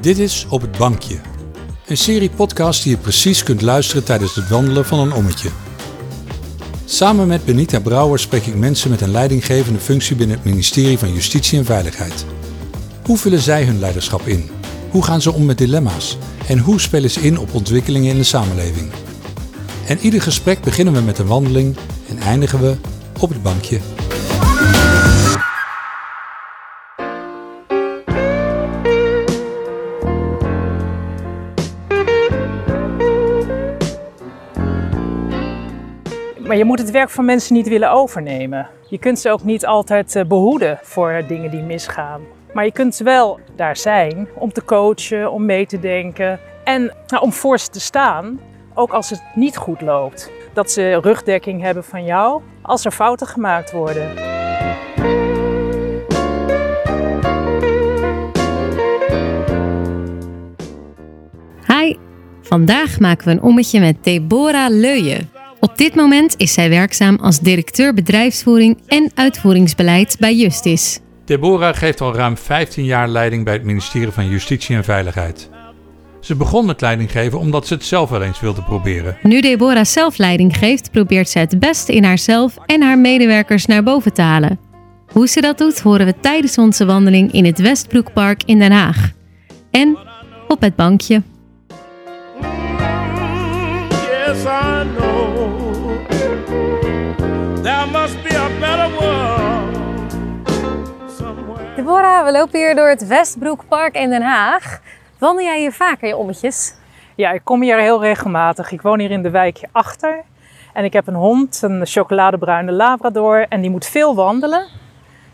Dit is Op het Bankje. Een serie podcast die je precies kunt luisteren tijdens het wandelen van een ommetje. Samen met Benita Brouwer spreek ik mensen met een leidinggevende functie binnen het ministerie van Justitie en Veiligheid. Hoe vullen zij hun leiderschap in? Hoe gaan ze om met dilemma's? En hoe spelen ze in op ontwikkelingen in de samenleving? En ieder gesprek beginnen we met een wandeling en eindigen we op het bankje. Maar je moet het werk van mensen niet willen overnemen. Je kunt ze ook niet altijd eh, behoeden voor dingen die misgaan. Maar je kunt wel daar zijn om te coachen, om mee te denken en nou, om voor ze te staan, ook als het niet goed loopt. Dat ze rugdekking hebben van jou als er fouten gemaakt worden. Hi, vandaag maken we een ommetje met Deborah Leujen. Op dit moment is zij werkzaam als directeur bedrijfsvoering en uitvoeringsbeleid bij Justis. Deborah geeft al ruim 15 jaar leiding bij het ministerie van Justitie en Veiligheid. Ze begon met leidinggeven omdat ze het zelf wel eens wilde proberen. Nu Deborah zelf leiding geeft, probeert ze het beste in haarzelf en haar medewerkers naar boven te halen. Hoe ze dat doet, horen we tijdens onze wandeling in het Westbroekpark in Den Haag. En op het bankje. Deborah, we lopen hier door het Westbroekpark in Den Haag. Wandel jij hier vaker je ommetjes? Ja, ik kom hier heel regelmatig. Ik woon hier in de wijkje achter. En ik heb een hond, een chocoladebruine labrador. En die moet veel wandelen.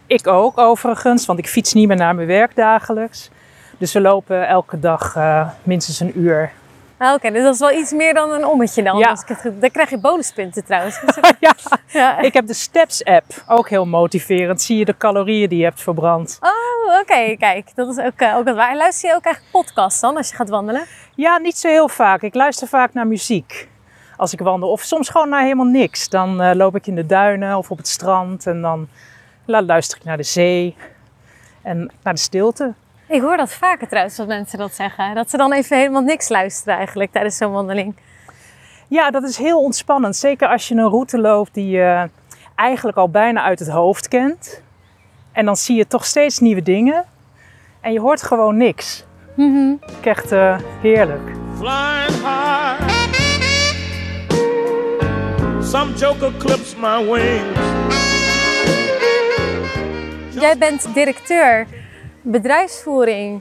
Ik ook overigens, want ik fiets niet meer naar mijn werk dagelijks. Dus we lopen elke dag eh, minstens een uur. Ah, Oké, dus dat is wel iets meer dan een ommetje dan. Ja. Het Dan krijg je bonuspunten trouwens. ja, ja. ik heb de Steps-app, ook heel motiverend. Zie je de calorieën die je hebt verbrand. Oh, oké, kijk. Dat is ook, eh, ook wat waar. Luister je ook eigenlijk podcasts dan als je gaat wandelen? Ja, niet zo heel vaak. Ik luister vaak naar muziek als ik wandel. Of soms gewoon naar helemaal niks. Dan eh, loop ik in de duinen of op het strand en dan luister ik naar de zee en naar de stilte. Ik hoor dat vaker trouwens, dat mensen dat zeggen. Dat ze dan even helemaal niks luisteren eigenlijk tijdens zo'n wandeling. Ja, dat is heel ontspannend. Zeker als je een route loopt die je eigenlijk al bijna uit het hoofd kent. En dan zie je toch steeds nieuwe dingen. En je hoort gewoon niks. Ik Echt eh, heerlijk. Flying high. Some joker clips my wings. Jij bent directeur bedrijfsvoering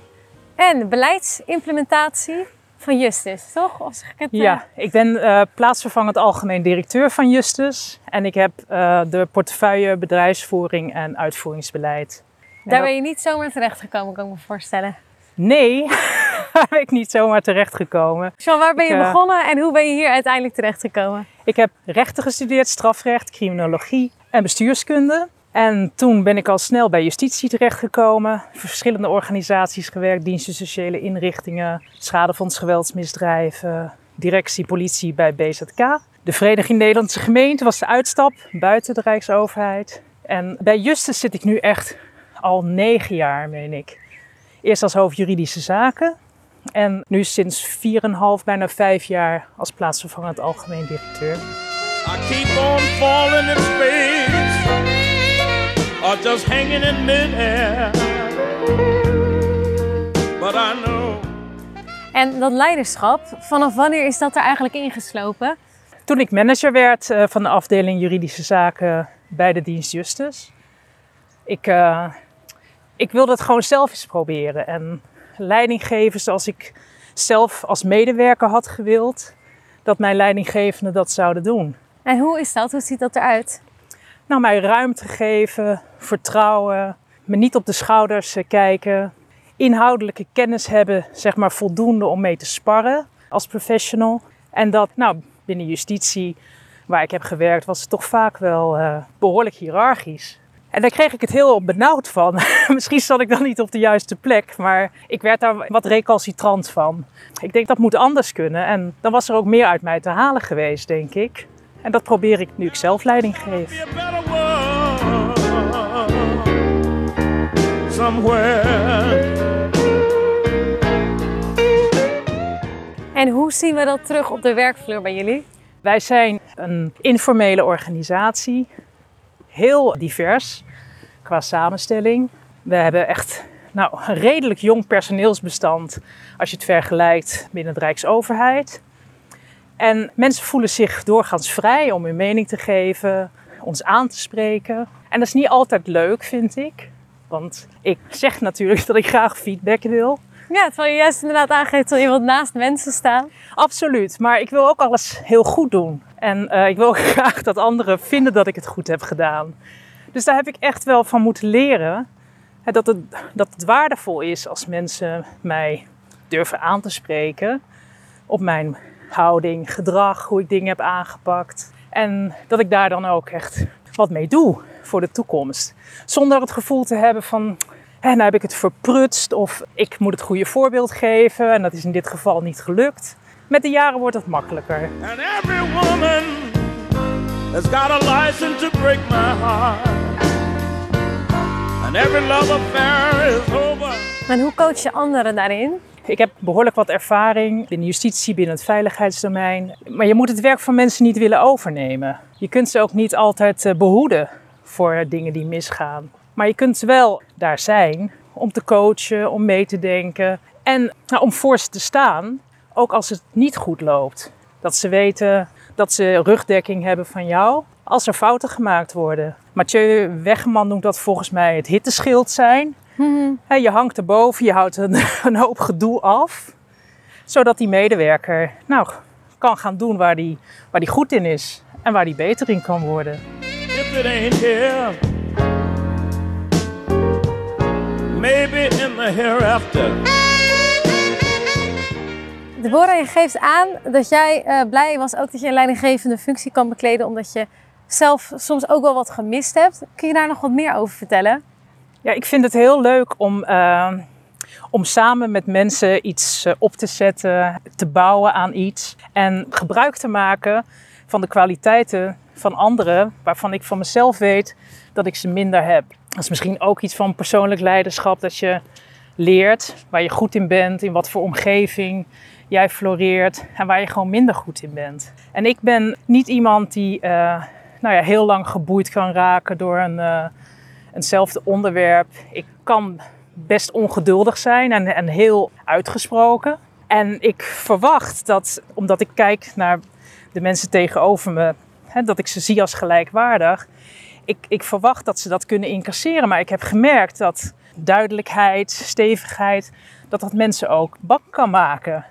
en beleidsimplementatie van Justus, toch? Of zeg ik het, eh, Ja, ik ben eh, plaatsvervangend algemeen directeur van Justus. En ik heb eh, de portefeuille bedrijfsvoering en uitvoeringsbeleid. Daar ben je niet zomaar terechtgekomen, kan ik me voorstellen. Nee, daar ben ik niet zomaar terechtgekomen. Jean, waar ben je Ik, eh, begonnen en hoe ben je hier uiteindelijk terechtgekomen? Ik heb rechten gestudeerd, strafrecht, criminologie en bestuurskunde. En toen ben ik al snel bij justitie terechtgekomen. Verschillende organisaties gewerkt, diensten sociale inrichtingen, schadefonds geweldsmisdrijven, directie politie bij BZK. De Vereniging Nederlandse Gemeenten was de uitstap buiten de Rijksoverheid. En bij Justus zit ik nu echt al negen jaar, meen ik. Eerst als hoofd juridische zaken en nu sinds 4,5, bijna vijf jaar als plaatsvervangend algemeen directeur. I keep in. Or just hanging in midair. But I know. En dat leiderschap, vanaf wanneer is dat er eigenlijk ingeslopen? Toen ik manager werd eh, van de afdeling juridische zaken bij de dienst Justus. Ik, eh, ik wilde het gewoon zelf eens proberen. En leiding geven zoals ik zelf als medewerker had gewild. Dat mijn leidinggevenden dat zouden doen. En hoe is dat? Hoe ziet dat eruit? Nou, mij ruimte geven, vertrouwen, me niet op de schouders eh, kijken. Inhoudelijke kennis hebben, zeg maar voldoende om mee te sparren als professional. En dat, nou, binnen justitie, waar ik heb gewerkt, was het toch vaak wel eh, behoorlijk hiërarchisch. En daar kreeg ik het heel benauwd van. Misschien zat ik dan niet op de juiste plek, maar ik werd daar wat recalcitrant van. Ik denk dat moet anders kunnen. En dan was er ook meer uit mij te halen geweest, denk ik. En dat probeer ik nu ik zelf leiding geef. En hoe zien we dat terug op de werkvloer bij jullie? Wij zijn een informele organisatie, heel divers qua samenstelling. We hebben echt nou, een redelijk jong personeelsbestand als je het vergelijkt binnen de Rijksoverheid. En mensen voelen zich doorgaans vrij om hun mening te geven, ons aan te spreken. En dat is niet altijd leuk, vind ik. Want ik zeg natuurlijk dat ik graag feedback wil. Ja, terwijl je juist inderdaad aangeeft dat iemand naast mensen staat. Absoluut, maar ik wil ook alles heel goed doen. En eh, ik wil graag dat anderen vinden dat ik het goed heb gedaan. Dus daar heb ik echt wel van moeten leren. hè, Dat het, dat het waardevol is als mensen mij durven aan te spreken op mijn houding, gedrag, hoe ik dingen heb aangepakt. En dat ik daar dan ook echt wat mee doe voor de toekomst. Zonder het gevoel te hebben van, hè, nou heb ik het verprutst of ik moet het goede voorbeeld geven. En dat is in dit geval niet gelukt. Met de jaren wordt het makkelijker. And every woman has got a license to break my heart. And every love affair is over. En hoe coach je anderen daarin? Ik heb behoorlijk wat ervaring binnen justitie, binnen het veiligheidsdomein. Maar je moet het werk van mensen niet willen overnemen. Je kunt ze ook niet altijd eh, behoeden voor dingen die misgaan. Maar je kunt wel daar zijn om te coachen, om mee te denken en nou, om voor ze te staan, ook als het niet goed loopt. Dat ze weten dat ze rugdekking hebben van jou als er fouten gemaakt worden. Mathieu Wegman noemt dat volgens mij het hitteschild zijn. Je hangt erboven, je houdt een, een hoop gedoe af. Zodat die medewerker nou, kan gaan doen waar die, waar die goed in is. En waar die beter in kan worden. If it ain't here, maybe in the hereafter. Deborah, je geeft aan dat jij eh, blij was ook dat je een leidinggevende functie kan bekleden, omdat je zelf soms ook wel wat gemist hebt. Kun je daar nog wat meer over vertellen? Ja, ik vind het heel leuk om, eh, om samen met mensen iets eh, op te zetten, te bouwen aan iets. En gebruik te maken van de kwaliteiten van anderen, waarvan ik van mezelf weet dat ik ze minder heb. Dat is misschien ook iets van persoonlijk leiderschap, dat je leert waar je goed in bent, in wat voor omgeving jij floreert en waar je gewoon minder goed in bent. En ik ben niet iemand die eh, nou ja, heel lang geboeid kan raken door een, eh, eenzelfde onderwerp. Ik kan best ongeduldig zijn en, en heel uitgesproken. En ik verwacht dat, omdat ik kijk naar de mensen tegenover me, hè, dat ik ze zie als gelijkwaardig. Ik, ik verwacht dat ze dat kunnen incasseren. Maar ik heb gemerkt dat duidelijkheid, stevigheid, dat dat mensen ook bang kan maken.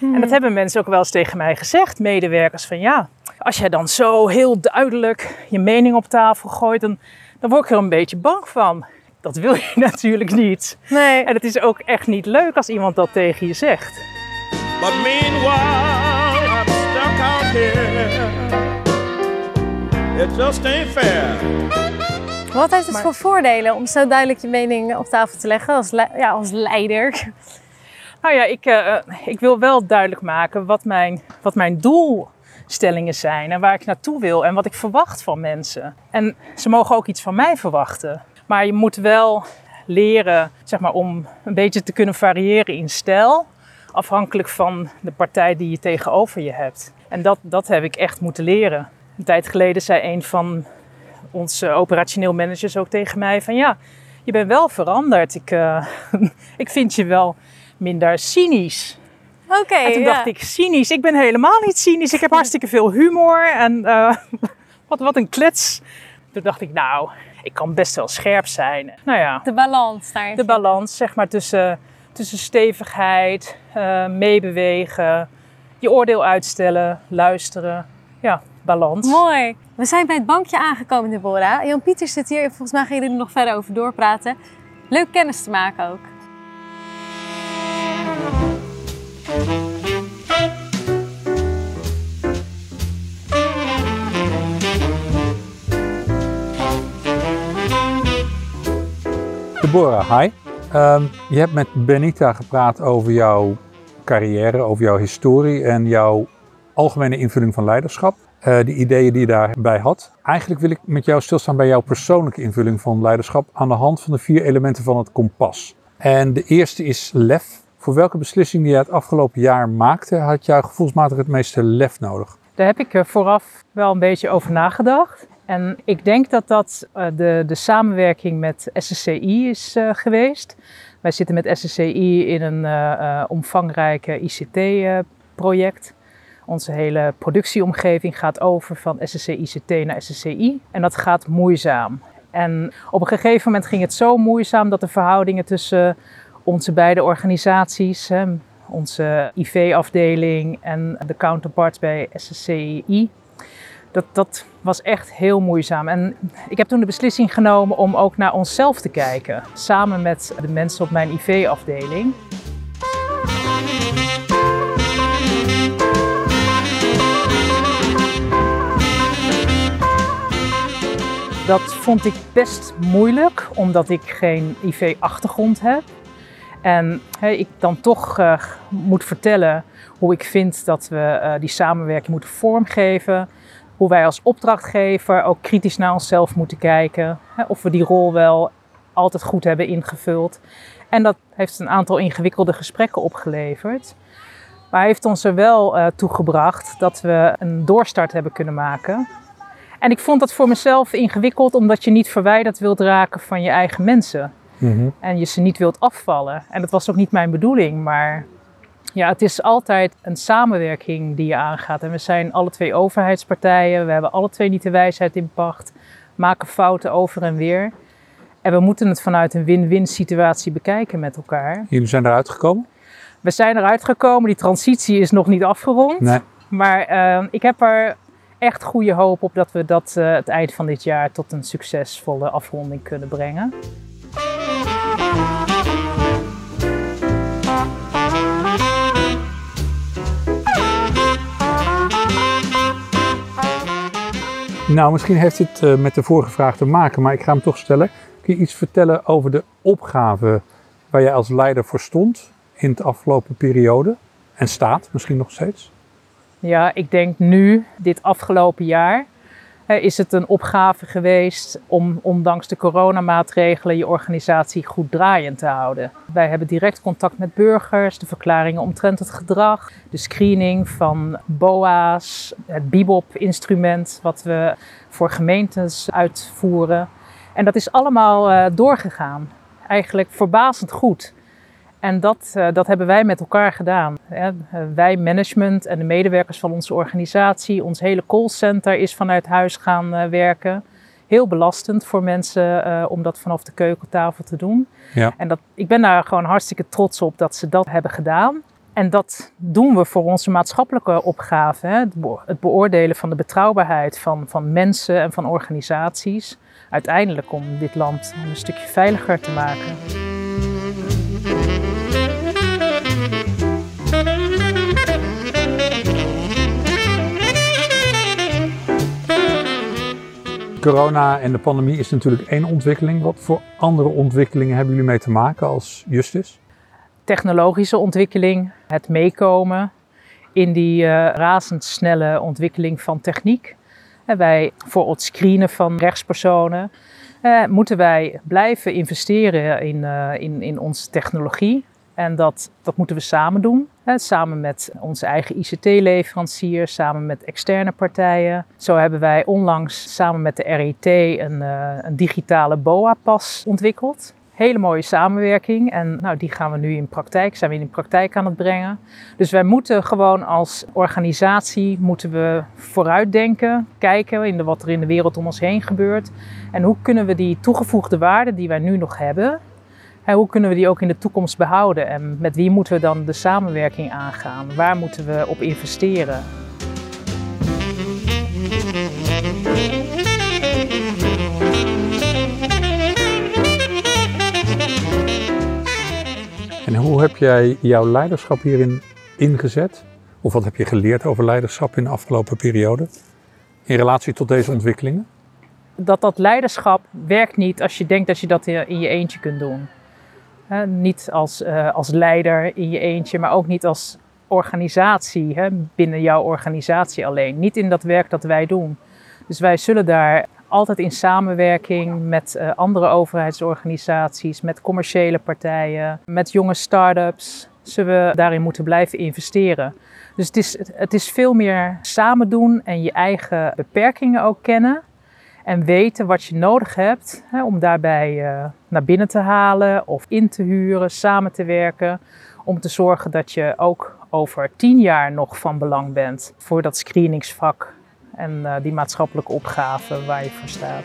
En dat hebben mensen ook wel eens tegen mij gezegd, medewerkers, van ja, als jij dan zo heel duidelijk je mening op tafel gooit, dan, dan word ik er een beetje bang van. Dat wil je natuurlijk niet. Nee. En het is ook echt niet leuk als iemand dat tegen je zegt. But meanwhile, I'm stuck out here. It just ain't fair. Wat heeft het Maar- voor voordelen om zo duidelijk je mening op tafel te leggen als, le- ja, als leider? Nou ja, ik, eh, ik wil wel duidelijk maken wat mijn, wat mijn doelstellingen zijn en waar ik naartoe wil en wat ik verwacht van mensen. En ze mogen ook iets van mij verwachten. Maar je moet wel leren zeg maar, om een beetje te kunnen variëren in stijl, afhankelijk van de partij die je tegenover je hebt. En dat, dat heb ik echt moeten leren. Een tijd geleden zei een van onze operationeel managers ook tegen mij van ja, je bent wel veranderd. Ik, eh, ik vind je wel minder cynisch. Oké, En toen ja. dacht ik, cynisch? Ik ben helemaal niet cynisch. Ik heb hartstikke veel humor en eh, wat, wat een klets. Toen dacht ik, nou, ik kan best wel scherp zijn. Nou ja, De balans daar. de balans zeg maar tussen, tussen stevigheid, eh, meebewegen, je oordeel uitstellen, luisteren. Ja, balans. Mooi. We zijn bij het bankje aangekomen, Deborah. Jan Pieter zit hier en volgens mij gaan jullie er nog verder over doorpraten. Leuk kennis te maken ook. Deborah, hi. Ehm, je hebt met Benita gepraat over jouw carrière, over jouw historie en jouw algemene invulling van leiderschap. eh, de ideeën die je daarbij had. Eigenlijk wil ik met jou stilstaan bij jouw persoonlijke invulling van leiderschap aan de hand van de vier elementen van het kompas. En de eerste is lef. Voor welke beslissing die je het afgelopen jaar maakte, had jij gevoelsmatig het meeste lef nodig? Daar heb ik vooraf wel een beetje over nagedacht. En ik denk dat dat uh, de, de samenwerking met SSCI is uh, geweest. Wij zitten met SSCI in een uh, omvangrijke ICT-project. Onze hele productieomgeving gaat over van SSC ICT naar SSCI. En dat gaat moeizaam. En op een gegeven moment ging het zo moeizaam dat de verhoudingen tussen onze beide organisaties, onze IV-afdeling en de counterparts bij SSCI, dat, dat was echt heel moeizaam. En ik heb toen de beslissing genomen om ook naar onszelf te kijken, samen met de mensen op mijn IV-afdeling. Dat vond ik best moeilijk, omdat ik geen IV-achtergrond heb. En ik dan toch uh, moet vertellen hoe ik vind dat we uh, die samenwerking moeten vormgeven. Hoe wij als opdrachtgever ook kritisch naar onszelf moeten kijken. Of we die rol wel altijd goed hebben ingevuld. En dat heeft een aantal ingewikkelde gesprekken opgeleverd. Maar heeft ons er wel uh, toe gebracht dat we een doorstart hebben kunnen maken. En ik vond dat voor mezelf ingewikkeld, omdat je niet verwijderd wilt raken van je eigen mensen. Mm -hmm. En je ze niet wilt afvallen. En dat was ook niet mijn bedoeling, maar ja, het is altijd een samenwerking die je aangaat. En we zijn alle twee overheidspartijen, we hebben alle twee niet de wijsheid in pacht, maken fouten over en weer. En we moeten het vanuit een win-win situatie bekijken met elkaar. Jullie zijn eruit gekomen? We zijn eruit gekomen. Die transitie is nog niet afgerond. Nee. Maar uh, ik heb er echt goede hoop op dat we dat uh, het eind van dit jaar tot een succesvolle afronding kunnen brengen. Nou, misschien heeft het uh, met de vorige vraag te maken, maar ik ga hem toch stellen. Kun je iets vertellen over de opgave waar jij als leider voor stond in de afgelopen periode en staat misschien nog steeds? Ja, ik denk nu, dit afgelopen jaar, is het een opgave geweest om ondanks de coronamaatregelen je organisatie goed draaiend te houden. Wij hebben direct contact met burgers, de verklaringen omtrent het gedrag, de screening van BOA's, het BIBOP-instrument wat we voor gemeentes uitvoeren. En dat is allemaal uh, doorgegaan. Eigenlijk verbazend goed. En dat, uh, dat hebben wij met elkaar gedaan. Hè. Wij, management en de medewerkers van onze organisatie, ons hele callcenter is vanuit huis gaan uh, werken. Heel belastend voor mensen om dat vanaf de keukentafel te doen. Ja. En dat, ik ben daar gewoon hartstikke trots op dat ze dat hebben gedaan. En dat doen we voor onze maatschappelijke opgave. Hè. Het beoordelen van de betrouwbaarheid van, van mensen en van organisaties. Uiteindelijk om dit land een stukje veiliger te maken. Corona en de pandemie is natuurlijk één ontwikkeling. Wat voor andere ontwikkelingen hebben jullie mee te maken als Justus? Technologische ontwikkeling, het meekomen in die uh, razendsnelle ontwikkeling van techniek. En wij voor het screenen van rechtspersonen uh, moeten wij blijven investeren in, uh, in, in onze technologie. En dat, dat moeten we samen doen. Hè, samen met onze eigen ICT-leverancier, samen met externe partijen. Zo hebben wij onlangs samen met de RIT een, uh, een digitale BOA-pas ontwikkeld. Hele mooie samenwerking en nou, die gaan we nu in praktijk, zijn we in praktijk aan het brengen. Dus wij moeten gewoon als organisatie moeten we vooruitdenken, kijken in de, wat er in de wereld om ons heen gebeurt. En hoe kunnen we die toegevoegde waarde die wij nu nog hebben, hoe kunnen we die ook in de toekomst behouden? En met wie moeten we dan de samenwerking aangaan? Waar moeten we op investeren? En hoe heb jij jouw leiderschap hierin ingezet? Of wat heb je geleerd over leiderschap in de afgelopen periode? In relatie tot deze ontwikkelingen? Dat dat leiderschap werkt niet als je denkt dat je dat in je eentje kunt doen. Niet als, uh, als leider in je eentje, maar ook niet als organisatie, binnen jouw organisatie alleen. Niet in dat werk dat wij doen. Dus wij zullen daar altijd in samenwerking met uh, andere overheidsorganisaties, met commerciële partijen, met jonge start-ups, zullen we daarin moeten blijven investeren. Dus het is, het is veel meer samen doen en je eigen beperkingen ook kennen. En weten wat je nodig hebt om daarbij uh, naar binnen te halen of in te huren, samen te werken. Om te zorgen dat je ook over tien jaar nog van belang bent voor dat screeningsvak en uh, die maatschappelijke opgave waar je voor staat.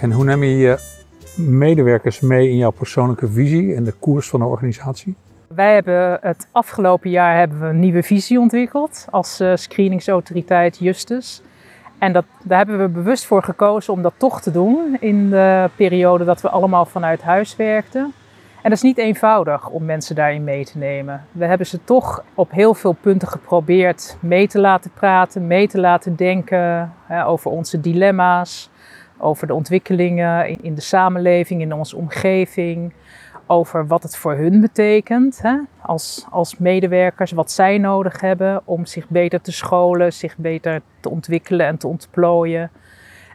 En hoe neem je je medewerkers mee in jouw persoonlijke visie en de koers van de organisatie? Wij hebben het afgelopen jaar hebben we een nieuwe visie ontwikkeld als uh, screeningsautoriteit Justus. En dat, daar hebben we bewust voor gekozen om dat toch te doen in de periode dat we allemaal vanuit huis werkten. En dat is niet eenvoudig om mensen daarin mee te nemen. We hebben ze toch op heel veel punten geprobeerd mee te laten praten, mee te laten denken hè, over onze dilemma's, over de ontwikkelingen in, in de samenleving, in onze omgeving over wat het voor hun betekent hè? Als, als medewerkers, wat zij nodig hebben om zich beter te scholen, zich beter te ontwikkelen en te ontplooien.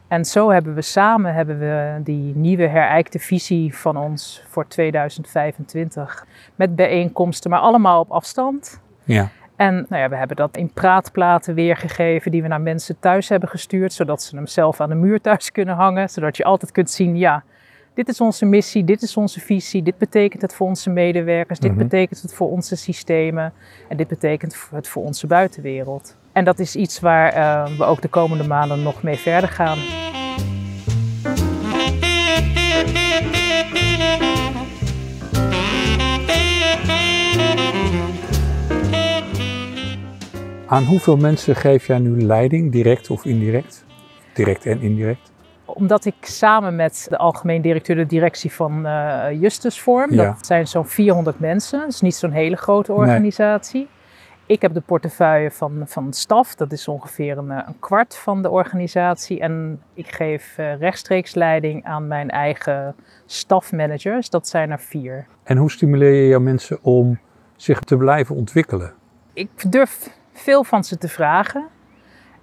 En zo hebben we samen hebben we die nieuwe herijkte visie van ons voor 2025 met bijeenkomsten, maar allemaal op afstand. Ja. En nou ja, we hebben dat in praatplaten weergegeven die we naar mensen thuis hebben gestuurd, zodat ze hem zelf aan de muur thuis kunnen hangen, zodat je altijd kunt zien, ja, dit is onze missie, dit is onze visie, dit betekent het voor onze medewerkers, dit Mhm. betekent het voor onze systemen en dit betekent het voor onze buitenwereld. En dat is iets waar eh, we ook de komende maanden nog mee verder gaan. Aan hoeveel mensen geef jij nu leiding, direct of indirect? Direct en indirect? Omdat ik samen met de algemeen directeur de directie van eh, Justus vorm, Ja. dat zijn zo'n 400 mensen, dat is niet zo'n hele grote Nee. organisatie. Ik heb de portefeuille van, van staf, dat is ongeveer een, eh, een kwart van de organisatie. En ik geef eh, rechtstreeks leiding aan mijn eigen stafmanagers, dat zijn er vier. En hoe stimuleer je jouw mensen om zich te blijven ontwikkelen? ik durf veel van ze te vragen.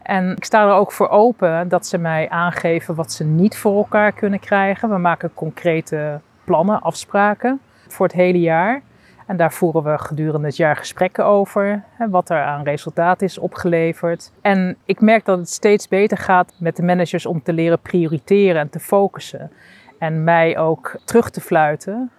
En ik sta er ook voor open dat ze mij aangeven wat ze niet voor elkaar kunnen krijgen. We maken concrete plannen, afspraken voor het hele jaar. En daar voeren we gedurende het jaar gesprekken over. Wat er aan resultaat is opgeleverd. En ik merk dat het steeds beter gaat met de managers om te leren prioriteren en te focussen. En mij ook terug te fluiten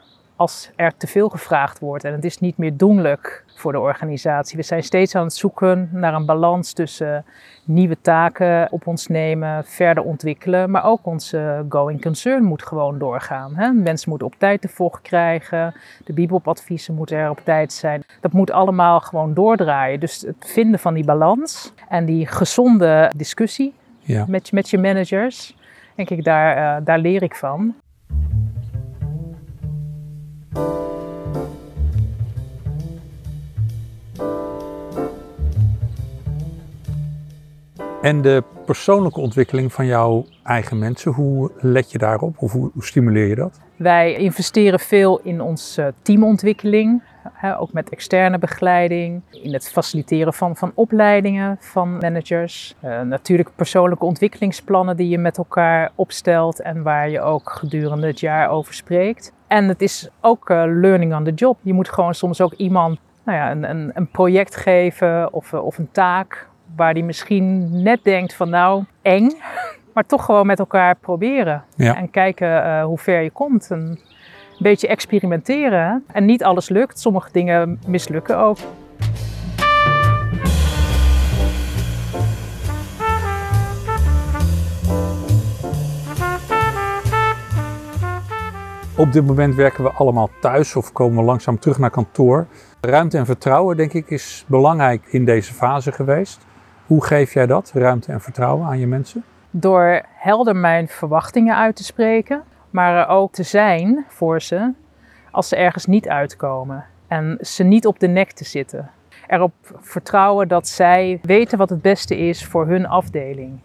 als er te veel gevraagd wordt. En het is niet meer doenlijk voor de organisatie. We zijn steeds aan het zoeken naar een balans tussen nieuwe taken op ons nemen, verder ontwikkelen, maar ook onze going concern moet gewoon doorgaan. Hè? Mensen moeten op tijd de volg krijgen, de bibelpadviezen moeten er op tijd zijn. Dat moet allemaal gewoon doordraaien. Dus het vinden van die balans en die gezonde discussie Ja. met, met je managers, denk ik, daar, eh, daar leer ik van. En de persoonlijke ontwikkeling van jouw eigen mensen, hoe let je daarop? Of hoe, stimuleer je dat? Wij investeren veel in onze teamontwikkeling, hè, ook met externe begeleiding, in het faciliteren van, van opleidingen van managers. Eh, natuurlijk persoonlijke ontwikkelingsplannen die je met elkaar opstelt en waar je ook gedurende het jaar over spreekt. En het is ook eh, learning on the job. Je moet gewoon soms ook iemand nou ja, een, een, een project geven of, eh, of een taak waar die misschien net denkt van nou eng, maar toch gewoon met elkaar proberen. Ja. En kijken eh, hoe ver je komt. En een beetje experimenteren. En niet alles lukt. Sommige dingen mislukken ook. Op dit moment werken we allemaal thuis of komen we langzaam terug naar kantoor. Ruimte en vertrouwen, denk ik, is belangrijk in deze fase geweest. Hoe geef jij dat, ruimte en vertrouwen aan je mensen? Door helder mijn verwachtingen uit te spreken. Maar er ook te zijn voor ze als ze ergens niet uitkomen. En ze niet op de nek te zitten. Erop vertrouwen dat zij weten wat het beste is voor hun afdeling.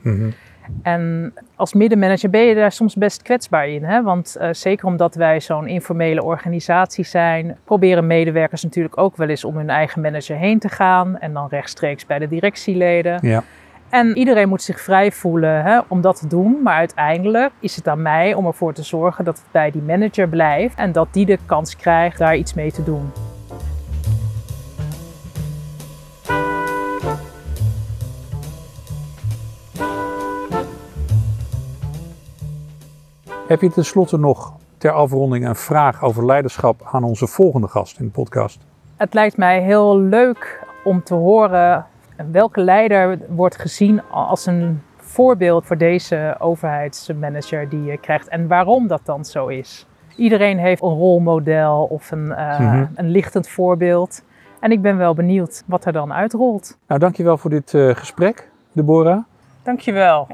En als middenmanager ben je daar soms best kwetsbaar in. Hè? Want uh, zeker omdat wij zo'n informele organisatie zijn, proberen medewerkers natuurlijk ook wel eens om hun eigen manager heen te gaan. En dan rechtstreeks bij de directieleden. Ja. En iedereen moet zich vrij voelen hè, om dat te doen. Maar uiteindelijk is het aan mij om ervoor te zorgen dat het bij die manager blijft. En dat die de kans krijgt daar iets mee te doen. Heb je tenslotte nog ter afronding een vraag over leiderschap aan onze volgende gast in de podcast? Het lijkt mij heel leuk om te horen welke leider wordt gezien als een voorbeeld voor deze overheidsmanager die je krijgt en waarom dat dan zo is. Iedereen heeft een rolmodel of een, uh, mm een lichtend voorbeeld. En ik ben wel benieuwd wat er dan uitrolt. Nou, dankjewel voor dit uh, gesprek, Deborah. Dankjewel.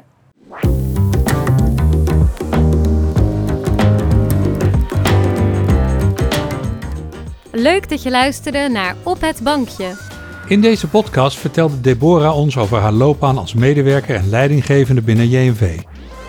Leuk dat je luisterde naar Op het Bankje. In deze podcast vertelde Deborah ons over haar loopbaan als medewerker en leidinggevende binnen JNV.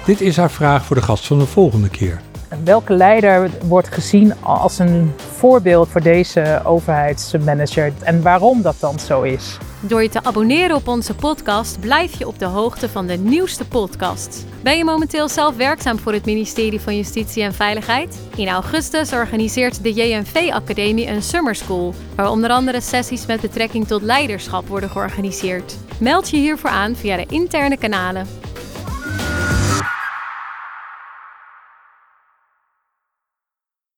Dit is haar vraag voor de gast van de volgende keer. Welke leider wordt gezien als een voorbeeld voor deze overheidsmanager en waarom dat dan zo is? Door je te abonneren op onze podcast blijf je op de hoogte van de nieuwste podcasts. Ben je momenteel zelf werkzaam voor het ministerie van Justitie en Veiligheid? In augustus organiseert de JNV Academie een summer school, waar onder andere sessies met betrekking tot leiderschap worden georganiseerd. Meld je hiervoor aan via de interne kanalen.